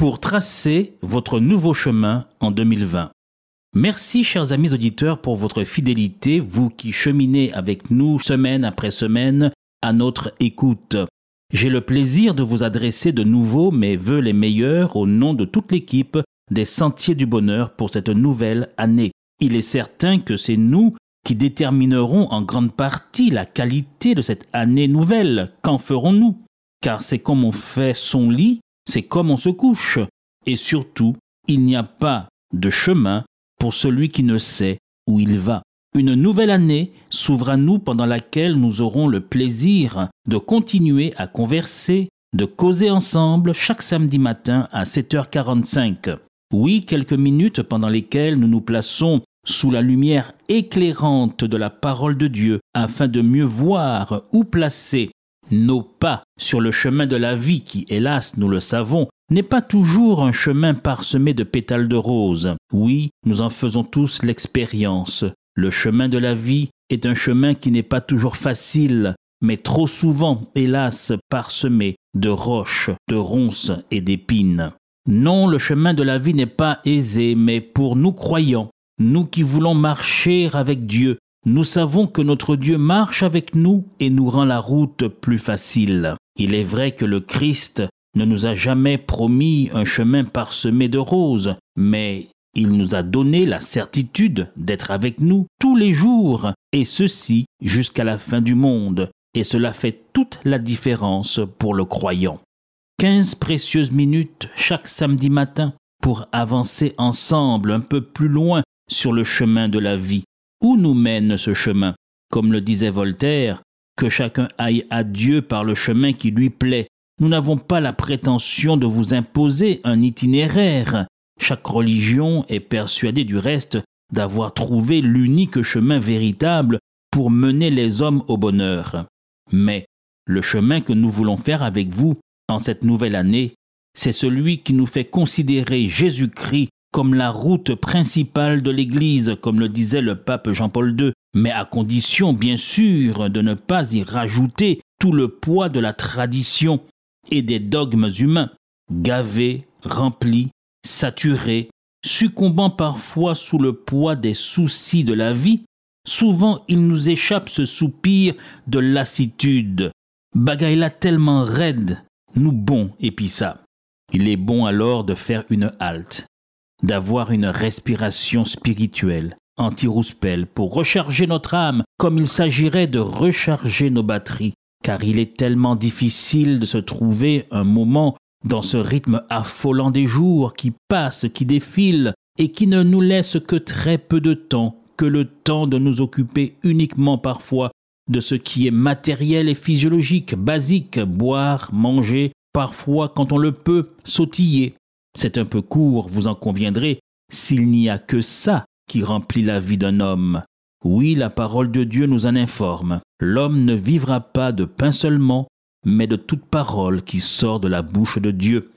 Pour tracer votre nouveau chemin en 2020. Merci, chers amis auditeurs, pour votre fidélité, vous qui cheminez avec nous semaine après semaine à notre écoute. J'ai le plaisir de vous adresser de nouveau mes voeux les meilleurs au nom de toute l'équipe des Sentiers du Bonheur pour cette nouvelle année. Il est certain que c'est nous qui déterminerons en grande partie la qualité de cette année nouvelle. Qu'en ferons-nous? Car c'est comme on fait son lit, c'est comme on se couche. Et surtout, il n'y a pas de chemin pour celui qui ne sait où il va. Une nouvelle année s'ouvre à nous pendant laquelle nous aurons le plaisir de continuer à converser, de causer ensemble chaque samedi matin à 7h45. Oui, quelques minutes pendant lesquelles nous nous plaçons sous la lumière éclairante de la parole de Dieu afin de mieux voir où placer nos pas sur le chemin de la vie qui, hélas, nous le savons, n'est pas toujours un chemin parsemé de pétales de rose. Oui, nous en faisons tous l'expérience. Le chemin de la vie est un chemin qui n'est pas toujours facile, mais trop souvent, hélas, parsemé de roches, de ronces et d'épines. Non, le chemin de la vie n'est pas aisé, mais pour nous croyants, nous qui voulons marcher avec Dieu, nous savons que notre Dieu marche avec nous et nous rend la route plus facile. Il est vrai que le Christ ne nous a jamais promis un chemin parsemé de roses, mais il nous a donné la certitude d'être avec nous tous les jours, et ceci jusqu'à la fin du monde, et cela fait toute la différence pour le croyant. 15 précieuses minutes chaque samedi matin pour avancer ensemble un peu plus loin sur le chemin de la vie. Où nous mène ce chemin Comme le disait Voltaire, que chacun aille à Dieu par le chemin qui lui plaît. Nous n'avons pas la prétention de vous imposer un itinéraire. Chaque religion est persuadée du reste d'avoir trouvé l'unique chemin véritable pour mener les hommes au bonheur. Mais le chemin que nous voulons faire avec vous en cette nouvelle année, c'est celui qui nous fait considérer Jésus-Christ comme la route principale de l'Église, comme le disait le pape Jean-Paul II, mais à condition bien sûr de ne pas y rajouter tout le poids de la tradition et des dogmes humains, gavés, remplis, saturés, succombant parfois sous le poids des soucis de la vie, souvent il nous échappe ce soupir de lassitude. Bagaille tellement raide nous bon et ça. Il est bon alors de faire une halte, d'avoir une respiration spirituelle, anti-rouspelle, pour recharger notre âme comme il s'agirait de recharger nos batteries, car il est tellement difficile de se trouver un moment dans ce rythme affolant des jours qui passent, qui défilent, et qui ne nous laisse que très peu de temps, que le temps de nous occuper uniquement parfois de ce qui est matériel et physiologique, basique, boire, manger, parfois quand on le peut, sautiller. C'est un peu court, vous en conviendrez, s'il n'y a que ça qui remplit la vie d'un homme. Oui, la parole de Dieu nous en informe. L'homme ne vivra pas de pain seulement, mais de toute parole qui sort de la bouche de Dieu.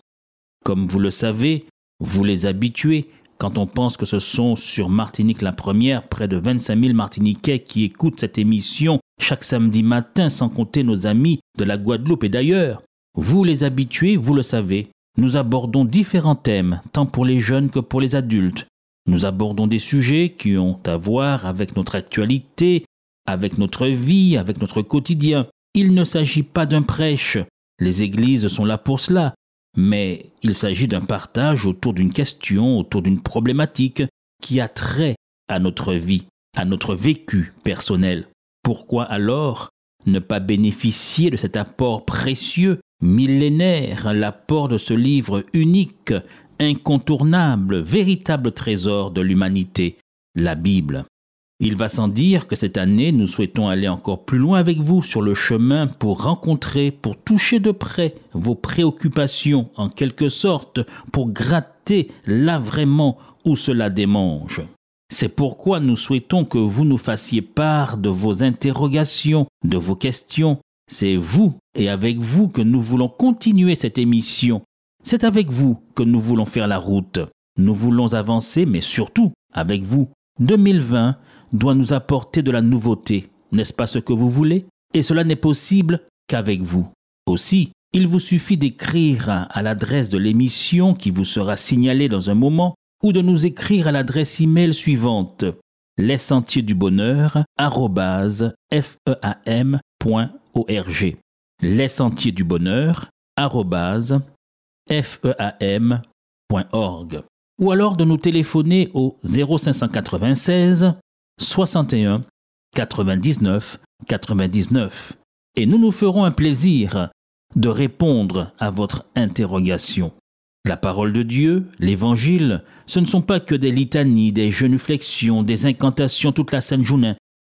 Comme vous le savez, vous les habitués, quand on pense que ce sont sur Martinique la première près de 25 000 Martiniquais qui écoutent cette émission chaque samedi matin, sans compter nos amis de la Guadeloupe et d'ailleurs. Vous les habitués, vous le savez, nous abordons différents thèmes, tant pour les jeunes que pour les adultes. Nous abordons des sujets qui ont à voir avec notre actualité, avec notre vie, avec notre quotidien. Il ne s'agit pas d'un prêche, les églises sont là pour cela, mais il s'agit d'un partage autour d'une question, autour d'une problématique qui a trait à notre vie, à notre vécu personnel. Pourquoi alors ne pas bénéficier de cet apport précieux, millénaire, l'apport de ce livre unique, incontournable, véritable trésor de l'humanité, la Bible Il va sans dire que cette année, nous souhaitons aller encore plus loin avec vous sur le chemin pour rencontrer, pour toucher de près vos préoccupations, en quelque sorte, pour gratter là vraiment où cela démange. C'est pourquoi nous souhaitons que vous nous fassiez part de vos interrogations, de vos questions. C'est vous et avec vous que nous voulons continuer cette émission. C'est avec vous que nous voulons faire la route. Nous voulons avancer, mais surtout avec vous. 2020 doit nous apporter de la nouveauté, n'est-ce pas ce que vous voulez? Et cela n'est possible qu'avec vous. Aussi, il vous suffit d'écrire à l'adresse de l'émission qui vous sera signalée dans un moment ou de nous écrire à l'adresse email suivante les sentiers du bonheur feam.org les sentiers du bonheur feam.org ou alors de nous téléphoner au 0596 61 99 99 et nous nous ferons un plaisir de répondre à votre interrogation. La parole de Dieu, l'Évangile, ce ne sont pas que des litanies, des genuflexions, des incantations toute la Sainte Journée,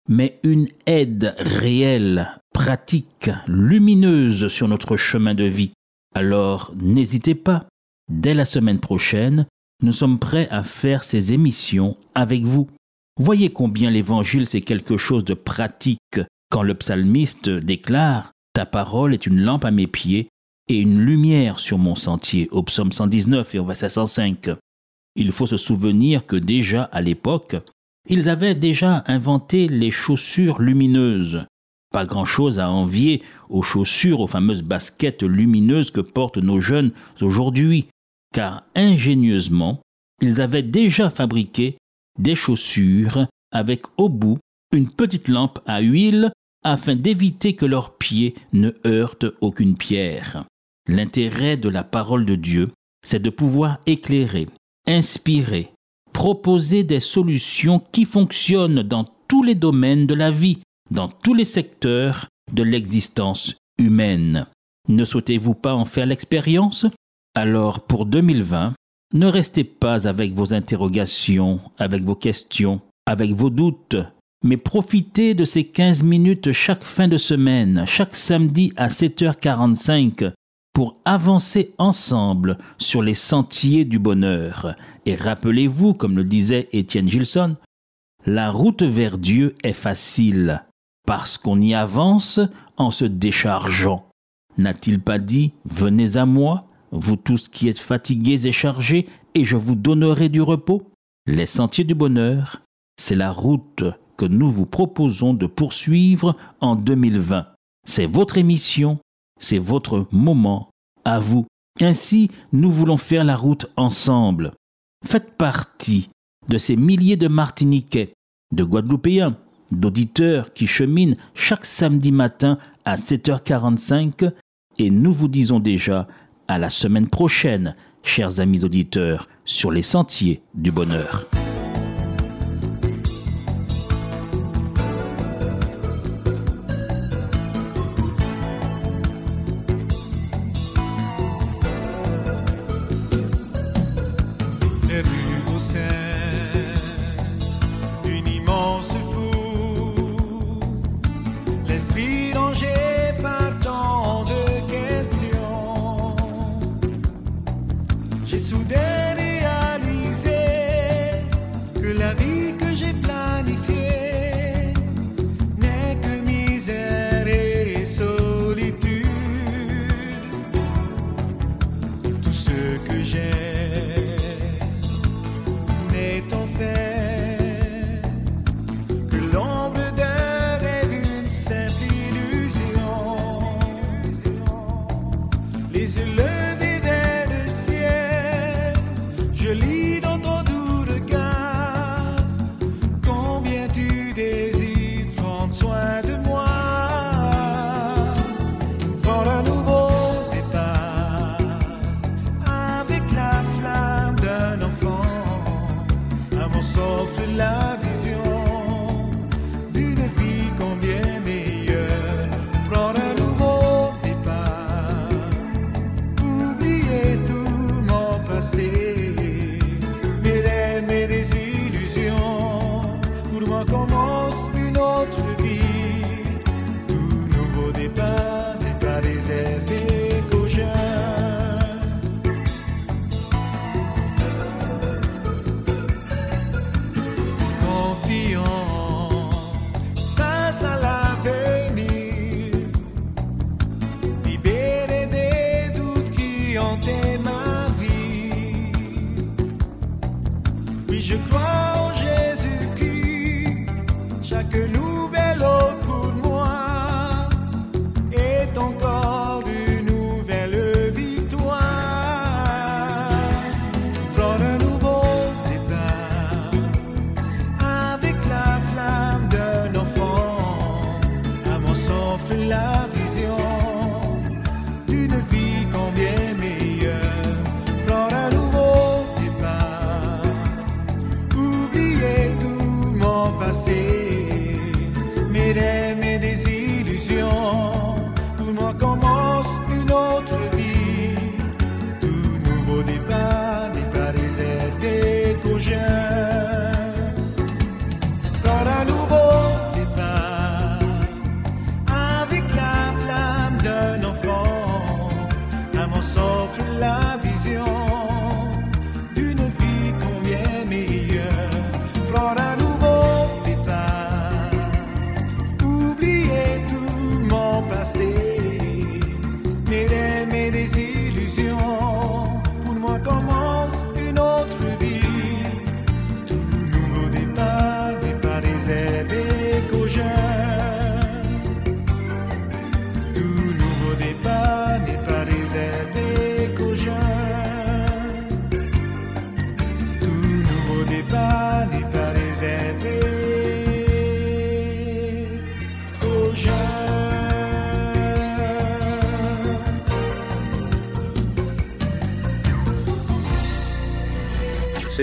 mais une aide réelle, pratique, lumineuse sur notre chemin de vie. Alors n'hésitez pas, dès la semaine prochaine, nous sommes prêts à faire ces émissions avec vous. Voyez combien l'évangile c'est quelque chose de pratique quand le psalmiste déclare Ta parole est une lampe à mes pieds et une lumière sur mon sentier au psaume 119 et au verset 105. Il faut se souvenir que déjà à l'époque, ils avaient déjà inventé les chaussures lumineuses. Pas grand-chose à envier aux chaussures, aux fameuses baskets lumineuses que portent nos jeunes aujourd'hui, car ingénieusement, ils avaient déjà fabriqué des chaussures avec au bout une petite lampe à huile afin d'éviter que leurs pieds ne heurtent aucune pierre. L'intérêt de la parole de Dieu, c'est de pouvoir éclairer, inspirer, proposer des solutions qui fonctionnent dans tous les domaines de la vie, dans tous les secteurs de l'existence humaine. Ne souhaitez-vous pas en faire l'expérience? Alors pour 2020, ne restez pas avec vos interrogations, avec vos questions, avec vos doutes, mais profitez de ces 15 minutes chaque fin de semaine, chaque samedi à 7h45, pour avancer ensemble sur les sentiers du bonheur. Et rappelez-vous, comme le disait Étienne Gilson, la route vers Dieu est facile, parce qu'on y avance en se déchargeant. N'a-t-il pas dit Venez à moi vous tous qui êtes fatigués et chargés, et je vous donnerai du repos? Les sentiers du bonheur, c'est la route que nous vous proposons de poursuivre en 2020. C'est votre émission, c'est votre moment à vous. Ainsi, nous voulons faire la route ensemble. Faites partie de ces milliers de Martiniquais, de Guadeloupéens, d'auditeurs qui cheminent chaque samedi matin à 7h45 et nous vous disons déjà à la semaine prochaine, chers amis auditeurs, sur les sentiers du bonheur.